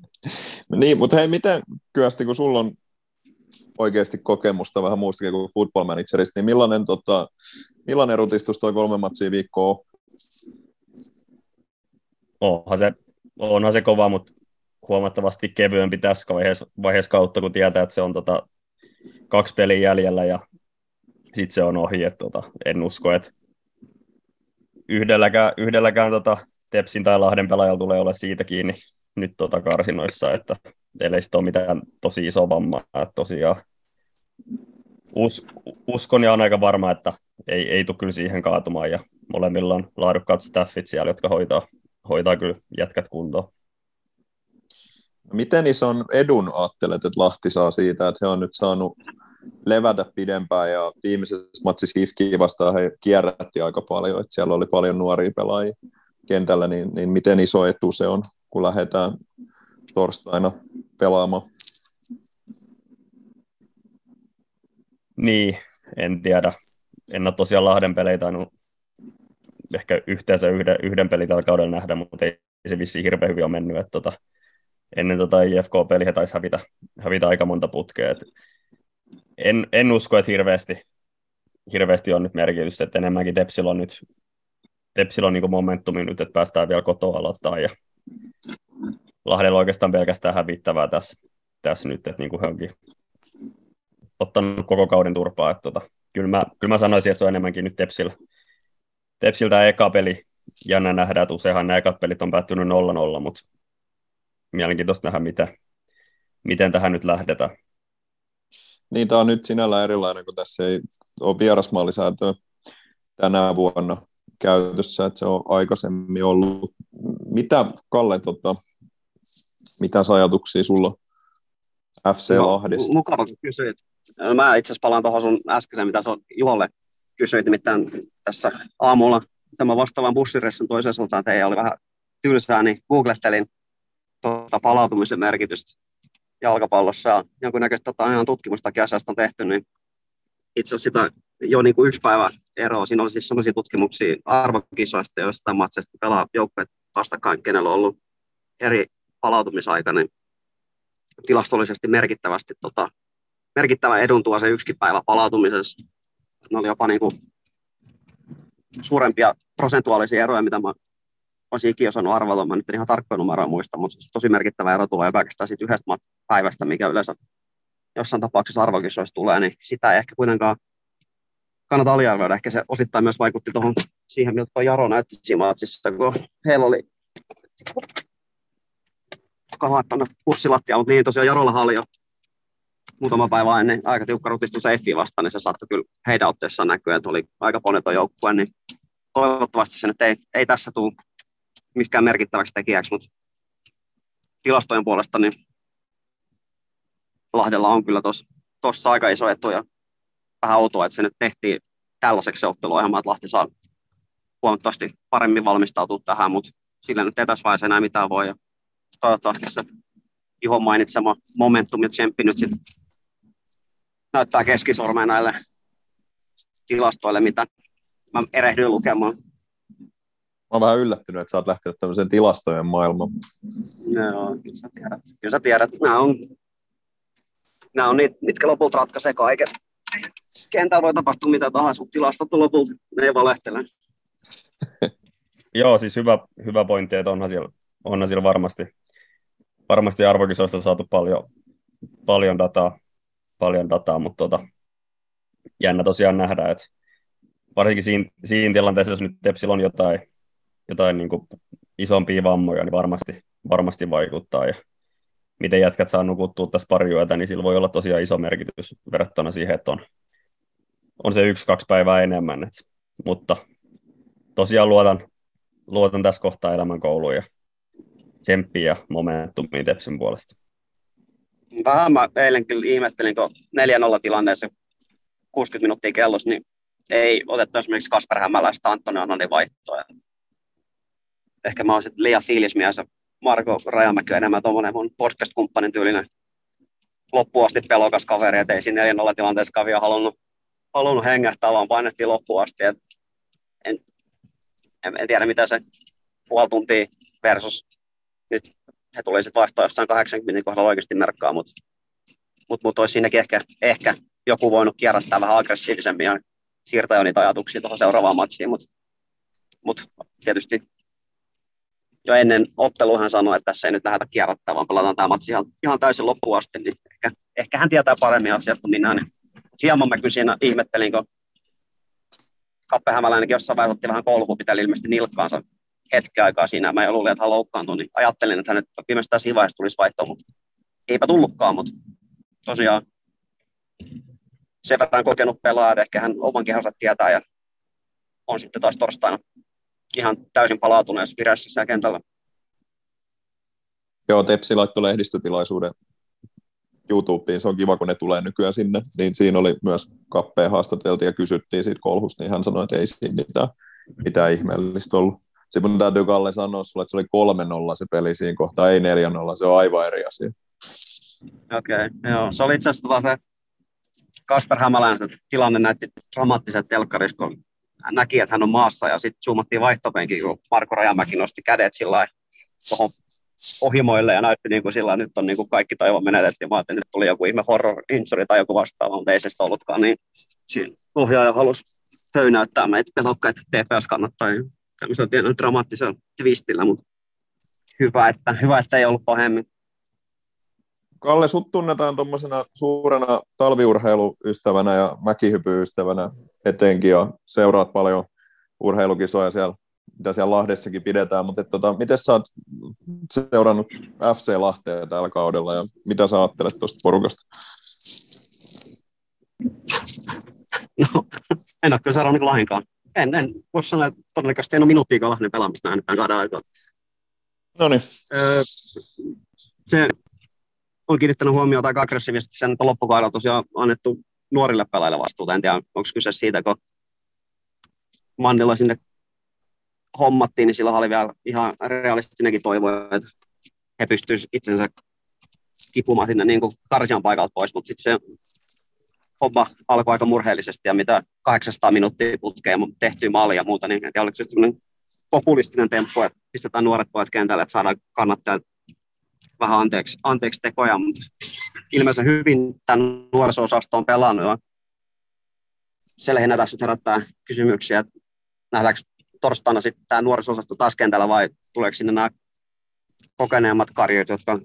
niin, mutta hei, miten Kyösti, kun sulla on oikeasti kokemusta vähän muustakin kuin football managerista, niin millainen, tota, millainen rutistus toi kolme matsia viikkoa on? Onhan se, onhan se kova, mutta huomattavasti kevyempi tässä vaiheessa, vaiheessa kautta, kun tietää, että se on tota, kaksi peliä jäljellä ja sitten se on ohi. Et, tota, en usko, että yhdelläkään, yhdelläkään tota, Tepsin tai Lahden pelaajalla tulee olla siitä kiinni nyt tota karsinoissa, että ei sitten ole mitään tosi iso vammaa. Tosiaan us, uskon ja on aika varma, että ei, ei tule kyllä siihen kaatumaan ja molemmilla on laadukkaat staffit siellä, jotka hoitaa, hoitaa kyllä jätkät kuntoon. Miten ison edun ajattelet, että Lahti saa siitä, että he on nyt saanut levätä pidempään ja viimeisessä matsissa Hifkiä vastaan he kierrätti aika paljon, että siellä oli paljon nuoria pelaajia kentällä, niin, niin miten iso etu se on, kun lähdetään torstaina pelaamaan? Niin, en tiedä. En ole tosiaan Lahden pelejä tainnut ehkä yhteensä yhden, yhden pelin tällä kaudella nähdä, mutta ei se vissiin hirveän hyvin ole mennyt. Että tota, ennen tota IFK-peliä taisi hävitä, hävitä aika monta putkea. Et en, en, usko, että hirveästi, hirveästi on nyt merkitys, että enemmänkin Tepsillä on nyt Tepsillä on niin momentumi nyt, että päästään vielä kotoa aloittaa ja Lahdella oikeastaan pelkästään hävittävää tässä, tässä nyt, että niin kuin he onkin ottanut koko kauden turpaa. Että tota, kyllä, mä, kyllä mä sanoisin, että se on enemmänkin nyt Tepsillä. Tepsiltä eka peli, jännä nähdä, että useinhan nämä ekat pelit on päättynyt 0-0, mutta mielenkiintoista nähdä, miten, miten tähän nyt lähdetään. Niin, tämä on nyt sinällään erilainen, kun tässä ei ole vierasmaalisääntöä tänä vuonna käytössä, että se on aikaisemmin ollut. Mitä, Kalle, tota, mitä ajatuksia sulla FC no? Mukava, kun kysyit. Mä itse asiassa palaan tuohon sun äskeiseen, mitä sä Juholle kysyit, nimittäin tässä aamulla tämä vastaavan bussiressun toiseen suuntaan teidän oli vähän tylsää, niin googlettelin tuota palautumisen merkitystä jalkapallossa ja jonkunnäköistä tota, ihan tutkimustakin asiasta on tehty, niin itse asiassa sitä jo niin kuin yksi päivä eroa. Siinä oli siis sellaisia tutkimuksia arvokisoista, joista matseista pelaa joukkueet vastakkain, kenellä on ollut eri palautumisaika, niin tilastollisesti merkittävästi tota, merkittävä edun tuo se yksikin päivä palautumisessa. Ne oli jopa niin kuin suurempia prosentuaalisia eroja, mitä mä olisin ikinä osannut arvata. Mä nyt en ihan tarkkoja numeroja muista, mutta siis tosi merkittävä ero tulee pelkästään siitä yhdestä päivästä, mikä yleensä jossain tapauksessa arvokisoissa tulee, niin sitä ei ehkä kuitenkaan kannata aliarvioida. Ehkä se osittain myös vaikutti tuohon siihen, miltä Jaro näytti siinä matsissa, kun heillä oli kahattanut tuonne pussilattia, mutta niin tosiaan Jarolla oli jo muutama päivä ennen aika tiukka rutistu Seiffiä vastaan, niin se saattoi kyllä heidän otteessaan näkyä, että oli aika poneton joukkue, niin toivottavasti se nyt ei, ei tässä tule mikään merkittäväksi tekijäksi, mutta tilastojen puolesta niin Lahdella on kyllä tuossa aika iso etu ja vähän outoa, että se nyt tehtiin tällaiseksi otteluohjelmaan, että Lahti saa huomattavasti paremmin valmistautua tähän, mutta sillä nyt ei tässä vaiheessa enää mitään voi. Ja toivottavasti se Juhon mainitsema momentum ja tsemppi nyt sitten näyttää keskisormeen näille tilastoille, mitä mä erehdyin lukemaan. Mä oon vähän yllättynyt, että sä oot lähtenyt tämmöiseen tilastojen maailmaan. Joo, kyllä sä tiedät. Kyllä sä tiedät. Nämä on, nämä on niitä, mitkä lopulta ratkaisee kaiken. Kentällä voi tapahtua mitä tahansa, mutta tilastot on lopulta, ne ei valehtele. Joo, siis hyvä, hyvä pointti, että onhan siellä, onhan siellä varmasti, varmasti arvokisoista saatu paljon, paljon dataa, paljon dataa, mutta tota, jännä tosiaan nähdä, että varsinkin siinä, siinä tilanteessa, jos nyt Tepsillä on jotain, jotain niin kuin isompia vammoja, niin varmasti, varmasti vaikuttaa. Ja miten jätkät saa nukuttua tässä pari yötä, niin sillä voi olla tosiaan iso merkitys verrattuna siihen, että on, on se yksi-kaksi päivää enemmän. Et, mutta tosiaan luotan, luotan tässä kohtaa elämänkouluun ja tsemppiä ja momentumiin Tepsin puolesta. Vähän mä eilen kyllä ihmettelin, kun 4-0 tilanteessa 60 minuuttia kellossa, niin ei otettu esimerkiksi Kasper Hämäläistä Antoni Annonin vaihtoa. Ehkä mä sitten liian fiilismies Marko Rajamäki on enemmän tuommoinen mun podcast-kumppanin tyylinen loppuun asti pelokas kaveri, että ei siinä 4-0 tilanteessa kavia halunnut, halunnut hengähtää, vaan painettiin loppuun asti. Et en, en, en, tiedä, mitä se puoli tuntia versus nyt he tuli sitten vaihtoa jossain 80 kohdalla oikeasti merkkaa, mutta mut, mut olisi siinäkin ehkä, ehkä joku voinut kierrättää vähän aggressiivisemmin ja siirtää jo niitä ajatuksia tuohon seuraavaan matsiin, mutta mut tietysti jo ennen ottelua hän sanoi, että tässä ei nyt lähdetä kierrättää, vaan pelataan tämä matsi ihan, ihan täysin loppuun asti, niin ehkä, ehkä hän tietää paremmin asiat kuin minä. Niin hieman mä kyllä siinä ihmettelin, kun Kappe Hämäläinenkin jossain vaiheessa otti vähän koulukupitellä ilmeisesti nilkkaansa hetken aikaa siinä. Mä luulin, että hän loukkaantui, niin ajattelin, että hän nyt viimeistään siinä vaiheessa tulisi vaihtoa, mutta eipä tullutkaan, mutta tosiaan sen verran kokenut pelaaja, ehkä hän oman kehonsa tietää ja on sitten taas torstaina ihan täysin palautuneessa vireessä siellä kentällä. Joo, Tepsi laittoi lehdistötilaisuuden YouTubeen, se on kiva, kun ne tulee nykyään sinne, niin siinä oli myös kappeen haastateltu ja kysyttiin siitä kolhusta, niin hän sanoi, että ei siinä mitään, mitään ihmeellistä ollut. Se mun täytyy Kalle sanoa sulle, että se oli 3-0 se peli siinä kohtaa, ei 4-0, se on aivan eri asia. Okei, okay, joo. Se oli itse asiassa tota se Kasper Hämälän tilanne näytti dramaattiset telkkarissa, kun hän näki, että hän on maassa ja sitten zoomattiin vaihtopenkin, kun Marko Rajamäki nosti kädet sillä tuohon ohimoille ja näytti niin kuin sillä että nyt on niin kuin kaikki toivo menetetty. Mä että nyt tuli joku ihme horror injury tai joku vastaava, mutta ei se sitä ollutkaan. Niin siinä ohjaaja halusi höynäyttää meitä pelokkaita TPS kannattaa tämmöisellä pienellä dramaattisella twistillä, mutta hyvä, että, hyvä, että ei ollut pahemmin. Kalle, sut tunnetaan tuommoisena suurena talviurheiluystävänä ja mäkihypyystävänä etenkin ja seuraat paljon urheilukisoja siellä, mitä siellä Lahdessakin pidetään, mutta et, tota, miten sä oot seurannut FC Lahtea tällä kaudella ja mitä sä ajattelet tuosta porukasta? No, en ole kyllä seurannut lainkaan. En, en voisi sanoa, että todennäköisesti en ole minuuttiikaan Lahden pelaamista nähnyt tämän kauden aikaa. No niin. Öö, se on kiinnittänyt huomiota aika aggressiivisesti sen, että loppukaudella tosiaan annettu nuorille pelaajille vastuuta. En tiedä, onko kyse siitä, kun Mannilla sinne hommattiin, niin sillä oli vielä ihan realistinenkin toivo, että he pystyisivät itsensä tipumaan sinne niin karsian paikalta pois, mutta sitten se homma alkoi aika murheellisesti ja mitä 800 minuuttia putkeen tehtyä maalia ja muuta, niin en tiedä, oliko se sellainen populistinen temppu, että pistetään nuoret pojat kentälle, että saadaan kannattajat vähän anteeksi, anteeksi tekoja, mutta ilmeisesti hyvin tämän nuoriso-osasto on pelannut. Ja se tässä nyt herättää kysymyksiä, että nähdäänkö torstaina sitten tämä nuoriso-osasto taas kentällä vai tuleeko sinne nämä kokeneemmat karjot, jotka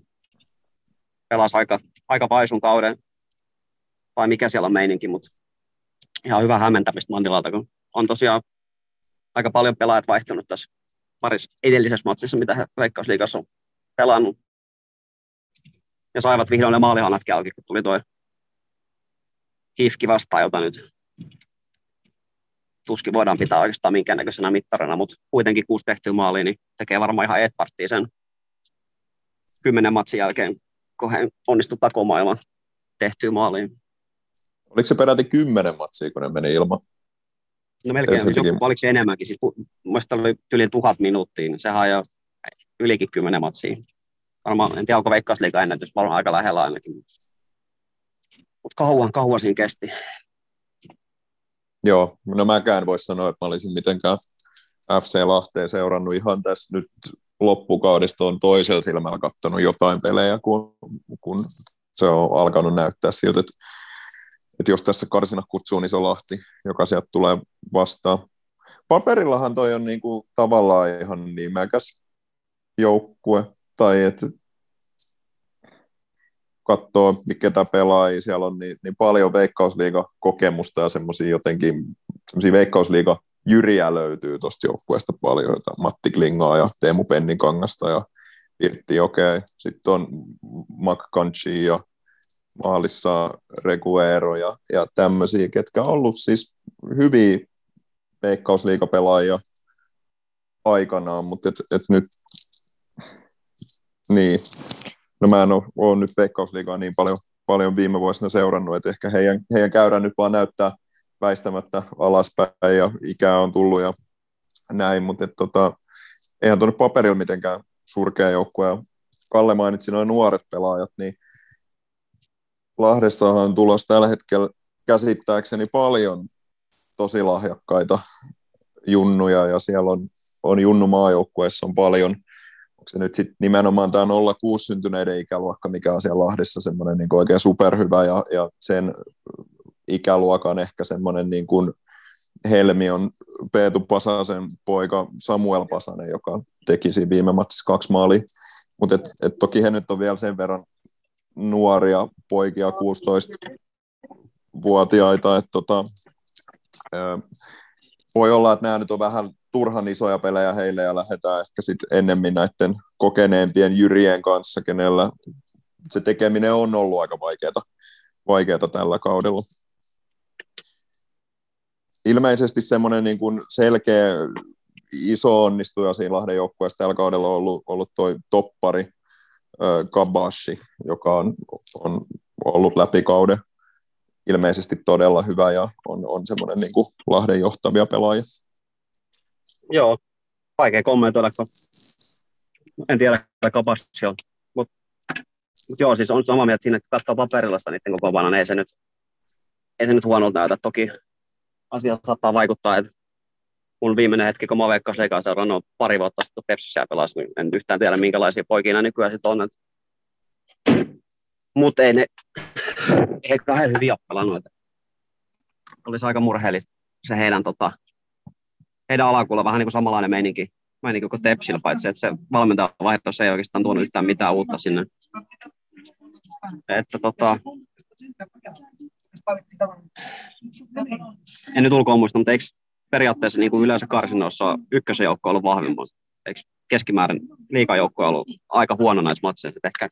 pelasivat aika, aika vaisun kauden vai mikä siellä on meininki, mutta ihan hyvä hämmentämistä Mandilalta, kun on tosiaan aika paljon pelaajat vaihtunut tässä parissa edellisessä matsissa, mitä he Veikkausliigassa on pelannut ja saivat vihdoin ne maalihanatkin auki, kun tuli tuo hifki vastaan, jota nyt tuskin voidaan pitää oikeastaan minkäännäköisenä mittarina, mutta kuitenkin kuusi tehtyä maaliin, niin tekee varmaan ihan etparttia sen kymmenen matsin jälkeen, kun he onnistu takomaan tehtyä maaliin. Oliko se peräti kymmenen matsia, kun ne meni ilman? No melkein, se teki... oliko se enemmänkin, siis mielestäni oli yli tuhat minuuttia, niin sehän on jo ylikin kymmenen matsia varmaan, en tiedä onko Veikkausliiga ennätys, varmaan aika lähellä ainakin. Mutta kauan, kauan siinä kesti. Joo, no mäkään voisi sanoa, että mä olisin mitenkään FC Lahteen seurannut ihan tässä nyt loppukaudesta on toisella silmällä katsonut jotain pelejä, kun, kun se on alkanut näyttää siltä, että, että jos tässä karsina kutsuu, niin se on Lahti, joka sieltä tulee vastaan. Paperillahan toi on niinku tavallaan ihan nimekäs joukkue, tai että katsoo, ketä pelaajia siellä on, niin, niin paljon veikkausliiga-kokemusta ja semmoisia jotenkin, semmoisia veikkausliiga jyriä löytyy tuosta joukkueesta paljon, Matti Klingaa ja Teemu Pennikangasta ja Irtti Okei. Sitten on Kanchi ja maalissa Reguero ja, ja tämmöisiä, ketkä on ollut siis hyviä veikkausliigapelaajia aikanaan, mutta et, et nyt niin. No mä en ole, ole nyt Veikkausliigaa niin paljon, paljon viime vuosina seurannut, että ehkä heidän, heidän käydään nyt vaan näyttää väistämättä alaspäin ja ikää on tullut ja näin, mutta et, tota, eihän tuonne paperilla mitenkään surkea joukkue. Ja Kalle mainitsi noin nuoret pelaajat, niin Lahdessahan on tulossa tällä hetkellä käsittääkseni paljon tosi lahjakkaita junnuja ja siellä on, on junnu maajoukkueessa on paljon – onko se nyt sitten nimenomaan tämä 06 syntyneiden ikäluokka, mikä on siellä Lahdessa semmoinen niin oikein superhyvä ja, ja sen ikäluokan ehkä semmoinen niin kuin Helmi on Peetu Pasasen poika Samuel Pasanen, joka teki siinä viime matsissa kaksi maalia. Mutta et toki he nyt on vielä sen verran nuoria poikia, 16-vuotiaita, että tota, voi olla, että nämä nyt on vähän turhan isoja pelejä heille ja lähdetään ehkä sitten ennemmin näiden kokeneempien jyrien kanssa, kenellä se tekeminen on ollut aika vaikeaa, vaikeaa tällä kaudella. Ilmeisesti semmoinen niin kuin selkeä iso onnistuja siinä Lahden joukkueessa tällä kaudella on ollut, ollut toi toppari Kabashi, joka on, on ollut läpi kauden ilmeisesti todella hyvä ja on, on semmoinen niin kuin Lahden johtavia pelaajia. Joo, vaikea kommentoida, kun en tiedä, mitä Kabashi on. Mutta mut joo, siis on samaa mieltä siinä, että katsoo paperilla sitä niiden koko niin ei se nyt, ei se nyt huonolta näytä. Toki asia saattaa vaikuttaa, että mun viimeinen hetki, kun mä veikkaan Leikaa seurannut pari vuotta sitten Pepsissä pelasi, niin en yhtään tiedä, minkälaisia poikia nykyään sitten on. Mutta ei ne, he kahden hyviä pelannut. Olisi aika murheellista se heidän, tota, heidän alakulla vähän niin kuin samanlainen meininki, meininki kuin Tepsillä, paitsi että se valmentaja ei oikeastaan tuonut yhtään mitään uutta sinne. Että tota, en nyt ulkoa muista, mutta eikö periaatteessa niin kuin yleensä karsinnoissa ykkösen joukko ollut vahvimman? Eikö keskimäärin liikajoukko ollut aika huono näissä matseissa? Ehkä,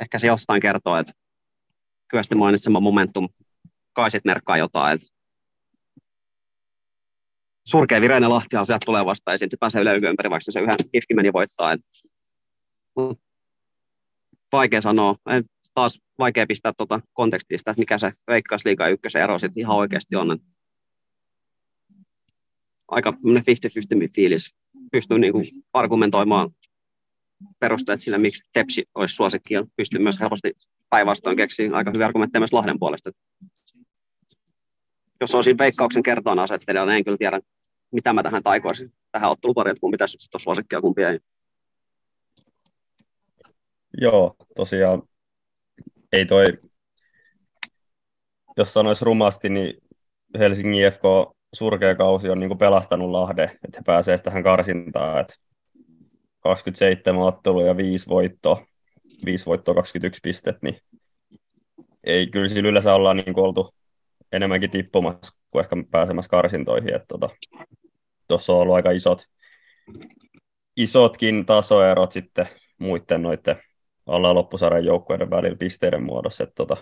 ehkä se jostain kertoo, että sitten mainitsema momentum kai sitten merkkaa jotain. Että surkea vireinen Lahti sieltä tulee vastaan ja sitten pääsee yleensä ympäri, vaikka se yhden kifki meni voittaa. Et, vaikea sanoa. Et taas vaikea pistää tuota kontekstista, että mikä se Veikkausliiga ykkösen ero sitten ihan oikeasti on. Et aika 50-50 fiilis. Pystyy niinku argumentoimaan perusteet sille, miksi Tepsi olisi suosikki ja pystyy myös helposti päinvastoin keksiä aika hyviä argumentteja myös Lahden puolesta. Jos olisin veikkauksen kertoon asettelijana, niin en kyllä tiedä, mitä mä tähän taikoisin tähän ottelupariin, että kumpi tässä on suosikki ja kumpi ei. Joo, tosiaan ei toi, jos sanoisi rumasti, niin Helsingin IFK surkea kausi on niin kuin pelastanut Lahde, että he pääsee tähän karsintaan, että 27 ottelua ja 5 voittoa, 5 voittoa 21 pistet, niin ei kyllä sillä yleensä ollaan niin kuin oltu enemmänkin tippumassa kuin ehkä pääsemässä karsintoihin, että tota, tuossa on ollut aika isot, isotkin tasoerot sitten muiden noiden alla loppusarjan joukkueiden välillä pisteiden muodossa, että tota,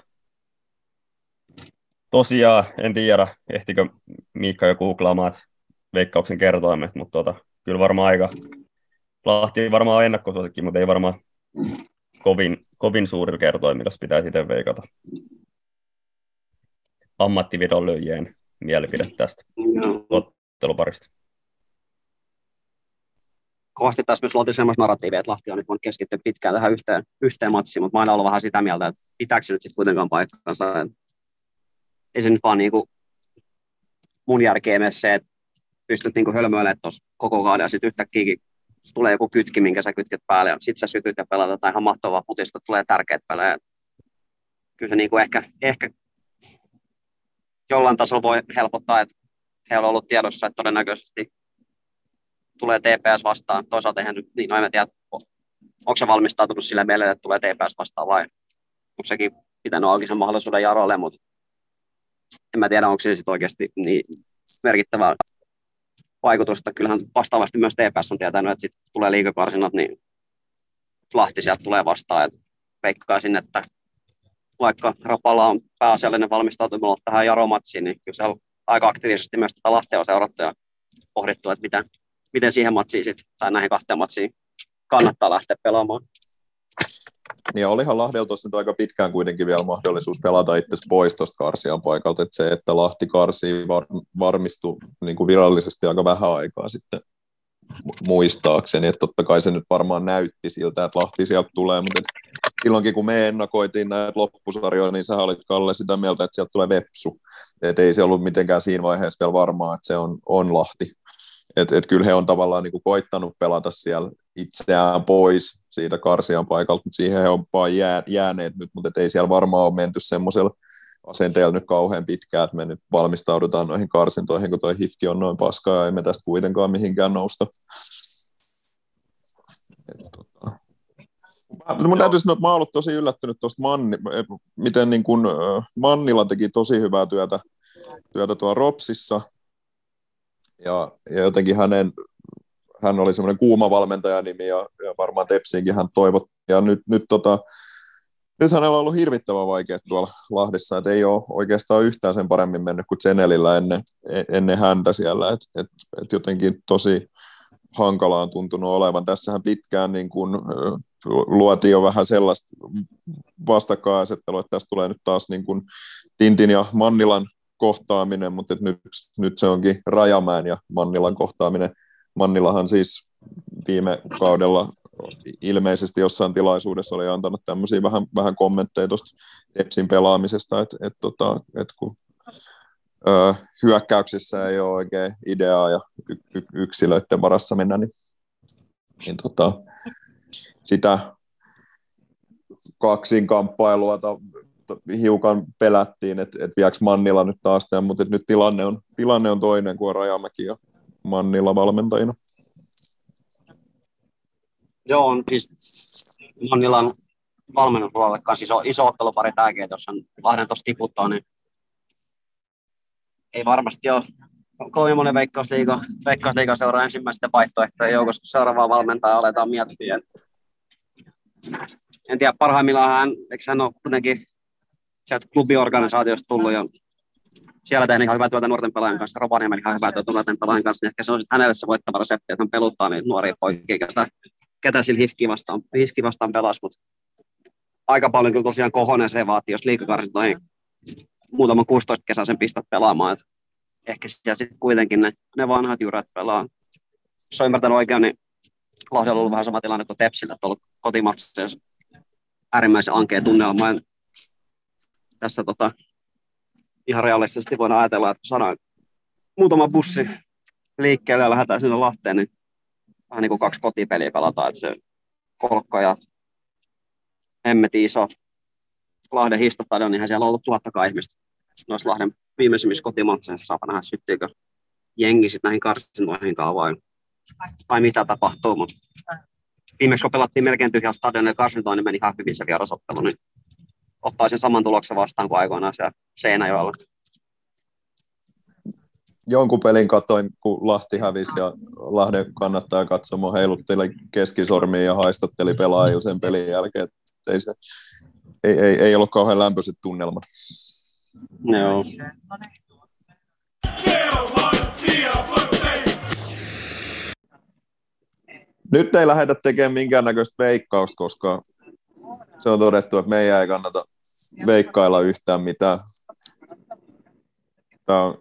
tosiaan, en tiedä, ehtikö Miikka jo googlaamaan veikkauksen kertoimet, mutta tota, kyllä varmaan aika, Lahti varmaan ennakkosuosikki, mutta ei varmaan kovin, kovin suurilla kertoimilla, jos pitää itse veikata. Ammattividon lyöjien mielipide tästä otteluparista. Kovasti taas myös luotiin sellaista narratiivia, että Lahti on nyt voinut keskittyä pitkään tähän yhteen, yhteen matsiin, mutta mä aina ollut vähän sitä mieltä, että pitääkö se nyt sitten kuitenkaan paikkansa ei se nyt vaan niin kuin mun järkeen mene se, että pystyt niin hölmöilemään tuossa koko kauden ja sitten yhtäkkiä tulee joku kytki, minkä sä kytket päälle ja sitten sä sytyt ja pelaat tai ihan mahtavaa putista, tulee tärkeät pelejä. Kyllä se niin kuin ehkä, ehkä jollain tasolla voi helpottaa, että he on ollut tiedossa, että todennäköisesti tulee TPS vastaan. Toisaalta eihän nyt, niin no en tiedä, onko se valmistautunut sillä mielellä, että tulee TPS vastaan vai onko sekin pitänyt auki sen mahdollisuuden Jarolle, mutta en mä tiedä, onko se sitten oikeasti niin merkittävää vaikutusta. Kyllähän vastaavasti myös TPS on tietänyt, että sitten tulee liikakarsinat, niin Lahti sieltä tulee vastaan. Et veikkaisin, että vaikka Rapalla on pääasiallinen valmistautuminen tähän Jaro-matsiin, niin kyllä se on aika aktiivisesti myös tätä Lahtea on seurattu ja pohdittu, että miten, miten siihen matsiin sit, tai näihin kahteen matsiin kannattaa lähteä pelaamaan. Niin olihan Lahdelta tuossa nyt aika pitkään kuitenkin vielä mahdollisuus pelata itse pois tuosta Karsian paikalta, että se, että Lahti karsii var, varmistui niin kuin virallisesti aika vähän aikaa sitten muistaakseni, että totta kai se nyt varmaan näytti siltä, että Lahti sieltä tulee, mutta silloinkin kun me ennakoitiin näitä loppusarjoja, niin sä olit Kalle sitä mieltä, että sieltä tulee Vepsu, että ei se ollut mitenkään siinä vaiheessa vielä varmaa, että se on, on Lahti. Että et kyllä he on tavallaan niin kuin koittanut pelata siellä itseään pois siitä karsian paikalta, mutta siihen he on vaan jää, jääneet nyt, mutta ei siellä varmaan ole menty semmoisella asenteella nyt kauhean pitkään, että me nyt valmistaudutaan noihin karsintoihin, kun toi hifki on noin paskaa ja ei me tästä kuitenkaan mihinkään nousta. tota. Mun täytyy sanoa, että mä ollut tosi yllättynyt tuosta Manni, miten niin kun, Mannilla teki tosi hyvää työtä, työtä tuolla Ropsissa, ja, ja jotenkin hänen hän oli semmoinen kuuma valmentajanimi ja, ja varmaan Tepsiinkin hän toivotti. Ja nyt, nyt, tota, nyt hänellä on ollut hirvittävän vaikea tuolla Lahdessa, että ei ole oikeastaan yhtään sen paremmin mennyt kuin Zenelillä ennen, ennen häntä siellä. Et, et, et jotenkin tosi hankalaa on tuntunut olevan. Tässähän pitkään niin kun, luotiin jo vähän sellaista vastakkainasettelua, että tästä tulee nyt taas niin kuin Tintin ja Mannilan kohtaaminen, mutta nyt, nyt se onkin Rajamäen ja Mannilan kohtaaminen. Mannilahan siis viime kaudella ilmeisesti jossain tilaisuudessa oli antanut tämmöisiä vähän, vähän kommentteja tuosta Tepsin pelaamisesta, että et, tota, et kun ö, hyökkäyksissä ei ole oikein ideaa ja y, y, yksilöiden varassa mennä, niin, niin tota, sitä kaksin kamppailua hiukan pelättiin, että, että viekö Mannilla nyt taas tämän, mutta nyt tilanne on, tilanne on toinen kuin Rajamäki ja Mannilla valmentajina. Joo, on siis Mannilan valmennuspuolelle kanssa iso, iso ottelupari tämäkin, jos hän Lahden tuossa tiputtaa, niin ei varmasti ole kovin monen veikkausliiga, veikkausliiga seuraa ensimmäisten vaihtoehtojen joukossa, kun seuraavaa valmentajaa aletaan miettiä. En tiedä, parhaimmillaan hän, eikö hän ole kuitenkin sieltä klubiorganisaatiosta tullut ja siellä tehnyt ihan hyvää työtä nuorten pelaajien kanssa, Rovaniemellä ihan hyvää työtä nuorten pelaajien kanssa, niin ehkä se on sitten hänelle se voittava resepti, että hän peluttaa niitä nuoria poikia, ketä, ketä sillä Hiski vastaan, Hiski vastaan pelasi, mutta aika paljon kyllä tosiaan kohonen se vaatii, jos liikakarsintoihin muutaman 16 kesäisen pistät pelaamaan, että ehkä siellä sitten kuitenkin ne, ne vanhat jurat pelaa. Jos on ymmärtänyt oikein, niin Lahti on ollut vähän sama tilanne kuin Tepsillä, että on ollut kotimatseissa äärimmäisen ankea tunnelma. Tässä tota, ihan realistisesti voidaan ajatella, että saadaan muutama bussi liikkeelle ja lähdetään sinne Lahteen, niin vähän niin kuin kaksi kotipeliä pelataan, että se kolkka ja hemmeti iso Lahden histostadion, niin siellä on ollut tuhattakaan ihmistä noissa Lahden viimeisimmissä kotimatseissa. Saa nähdä, syttyykö jengi sitten näihin karsintoihin vai, vai mitä tapahtuu, mutta viimeksi kun pelattiin melkein tyhjällä stadionilla karsintoon, niin meni ihan hyvin se vierasottelu, niin ottaisin saman tuloksen vastaan kuin aikoinaan siellä Seinäjoella. Jonkun pelin katoin, kun Lahti hävisi ja Lahden kannattaa katsomaan heilutteli keskisormia ja haistatteli pelaajille sen pelin jälkeen. Ei, se, ei, ei, ei ollut kauhean lämpöiset tunnelmat. Joo. Nyt ei lähdetä tekemään minkäännäköistä veikkausta, koska se on todettu, että meidän ei kannata veikkailla yhtään mitään. Tämä on,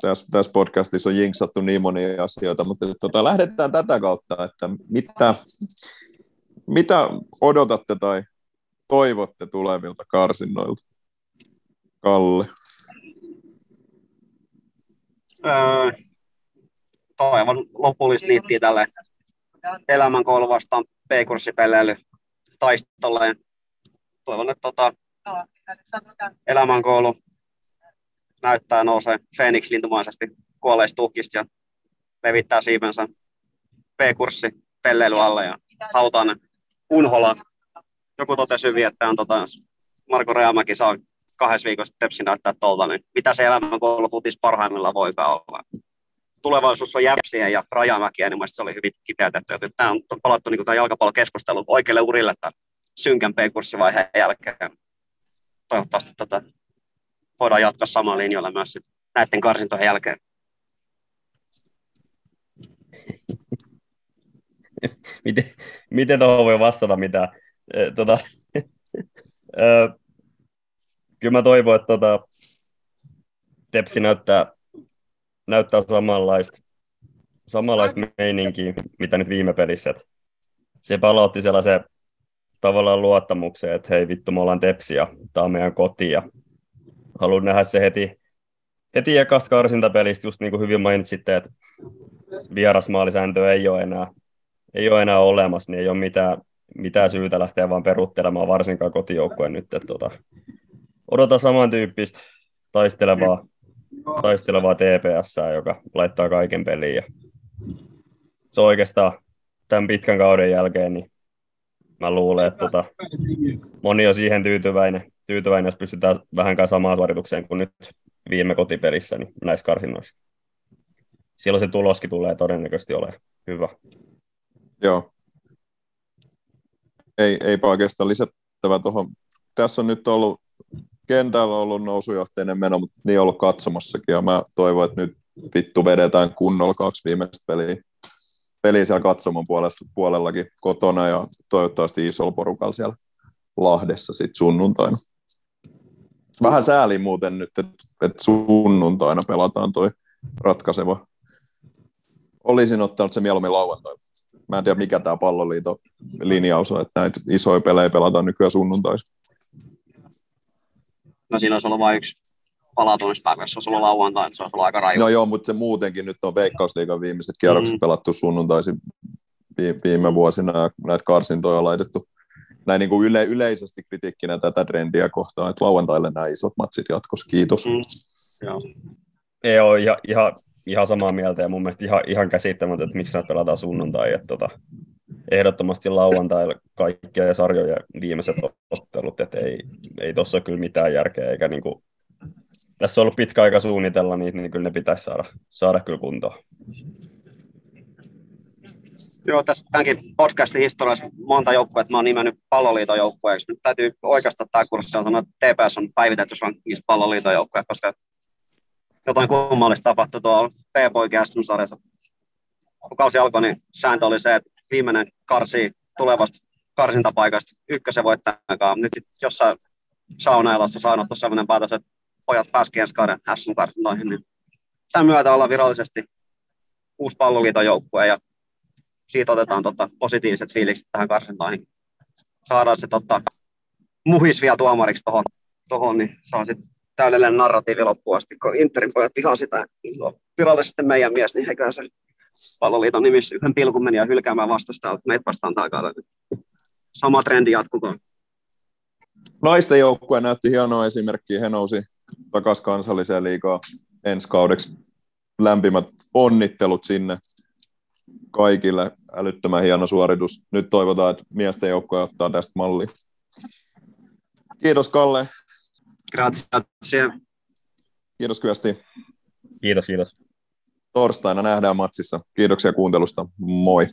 tässä, tässä podcastissa on jinksattu niin monia asioita, mutta tota, lähdetään tätä kautta, että mitä, mitä odotatte tai toivotte tulevilta karsinnoilta? Kalle. Öö, toivon lopullista liittiä tälle elämänkoulu vastaan B-kurssipeleily taistolle. Toivon, että tota, elämänkoulu näyttää nousee Phoenix lintumaisesti kuolleista tuhkista ja levittää siipensä B-kurssi pelleily alle ja hautaan unhola. Joku totesi hyvin, että on tota, Marko Reamäki saa kahdessa viikossa tepsi näyttää tuolta, niin mitä se elämänkoulu futis parhaimmillaan voikaan olla. Tulevaisuus on jäpsiä ja rajamäkiä, niin se oli hyvin kiteytetty. Tämä on palattu niin tämä jalkapallokeskustelu oikealle urille tämän synkän P-kurssivaiheen jälkeen. Toivottavasti tota, voidaan jatkaa samalla linjalla myös sit näiden karsintojen jälkeen. miten, miten tuohon voi vastata mitä? Tota, kyllä mä toivon, että tota, Tepsi näyttää, näyttää samanlaista, samanlaista meininkiä, mitä nyt viime pelissä. Se palautti sellaisen tavallaan luottamukseen, että hei vittu, me ollaan Tepsi ja tämä on meidän koti. Ja haluan nähdä se heti, heti ekasta karsintapelistä, just niin kuin hyvin mainitsitte, että vierasmaalisääntöä ei ole enää, ei ole enää olemassa, niin ei ole mitään, mitään syytä lähteä vaan peruuttelemaan varsinkaan kotijoukkojen nyt. Että tota, odota samantyyppistä taistelevaa, taistelevaa TPS, joka laittaa kaiken peliin. Ja se on oikeastaan tämän pitkän kauden jälkeen, niin mä luulen, että tota, moni on siihen tyytyväinen, tyytyväinen, jos pystytään vähänkään samaan suoritukseen kuin nyt viime kotipelissä niin näissä karsinnoissa. Silloin se tuloskin tulee todennäköisesti olemaan hyvä. Joo. Ei, eipä oikeastaan lisättävä tuohon. Tässä on nyt ollut kentällä ollut nousujohteinen meno, mutta niin ollut katsomassakin, ja mä toivon, että nyt vittu vedetään kunnolla kaksi viimeistä peliä. Peli siellä katsomon puolesta, puolellakin kotona ja toivottavasti isolla porukalla siellä Lahdessa sitten sunnuntaina. Vähän sääli muuten nyt, että et sunnuntaina pelataan toi ratkaiseva. Olisin ottanut se mieluummin lauantaina. Mä en tiedä, mikä tämä palloliiton linjaus on, että näitä isoja pelejä pelataan nykyään sunnuntaisin. No siinä olisi ollut vain yksi palautumispäivä, jos olisi ollut lauantai, se olisi ollut aika raju. No joo, mutta se muutenkin nyt on Veikkausliigan viimeiset kierrokset mm. pelattu sunnuntaisin viime vuosina ja näitä karsintoja on laitettu näin niin kuin yle, yleisesti kritiikkinä tätä trendiä kohtaan, että lauantaille nämä isot matsit jatkossa. Kiitos. Mm. Joo. Ei ole ihan, ihan, ihan samaa mieltä ja mun mielestä ihan, ihan käsittämätöntä, että miksi näitä pelataan sunnuntai. Että tota, ehdottomasti lauantaille kaikkia sarjoja viimeiset ottelut, että ei, ei tuossa ole kyllä mitään järkeä, eikä niin kuin, tässä on ollut pitkä aika suunnitella niitä, niin kyllä ne pitäisi saada, saada kyllä kuntoon. Joo, tässä tämänkin podcastin historiassa monta joukkoa, että mä oon nimennyt palloliiton joukkueeksi. Nyt täytyy oikeastaan tämä kurssi on sanoa, että TPS on päivitetty rankingissa palloliiton joukkue, koska jotain kummallista tapahtui tuolla P-poikien sarjassa. Kun kausi alkoi, niin sääntö oli se, että viimeinen karsi tulevasta karsintapaikasta ykkösen voittajakaan. Nyt sitten jossain saunailassa saanut sellainen päätös, että pojat pääsivät ensi kauden SM-karsintoihin, niin tämän myötä ollaan virallisesti uusi palloliiton joukkue ja siitä otetaan tota, positiiviset fiilikset tähän karsintoihin. Saadaan se tota, muhis vielä tuomariksi tuohon, tohon, niin saa sitten täydellinen narratiivi loppuun asti, kun Interin pojat vihaa sitä, virallisesti meidän mies, niin heikään se palloliiton nimissä yhden pilkun meni ja hylkäämään vastustaa, että meitä vastaan takana. Sama trendi jatkukoon. Naisten joukkue näytti hienoa esimerkkiä. He nousi takaisin kansalliseen liigaan ensi kaudeksi. Lämpimät onnittelut sinne kaikille. Älyttömän hieno suoritus. Nyt toivotaan, että miesten joukkue ottaa tästä malli. Kiitos Kalle. Grazie. Kiitos Kyösti. Kiitos, kiitos. Torstaina nähdään matsissa. Kiitoksia kuuntelusta. Moi.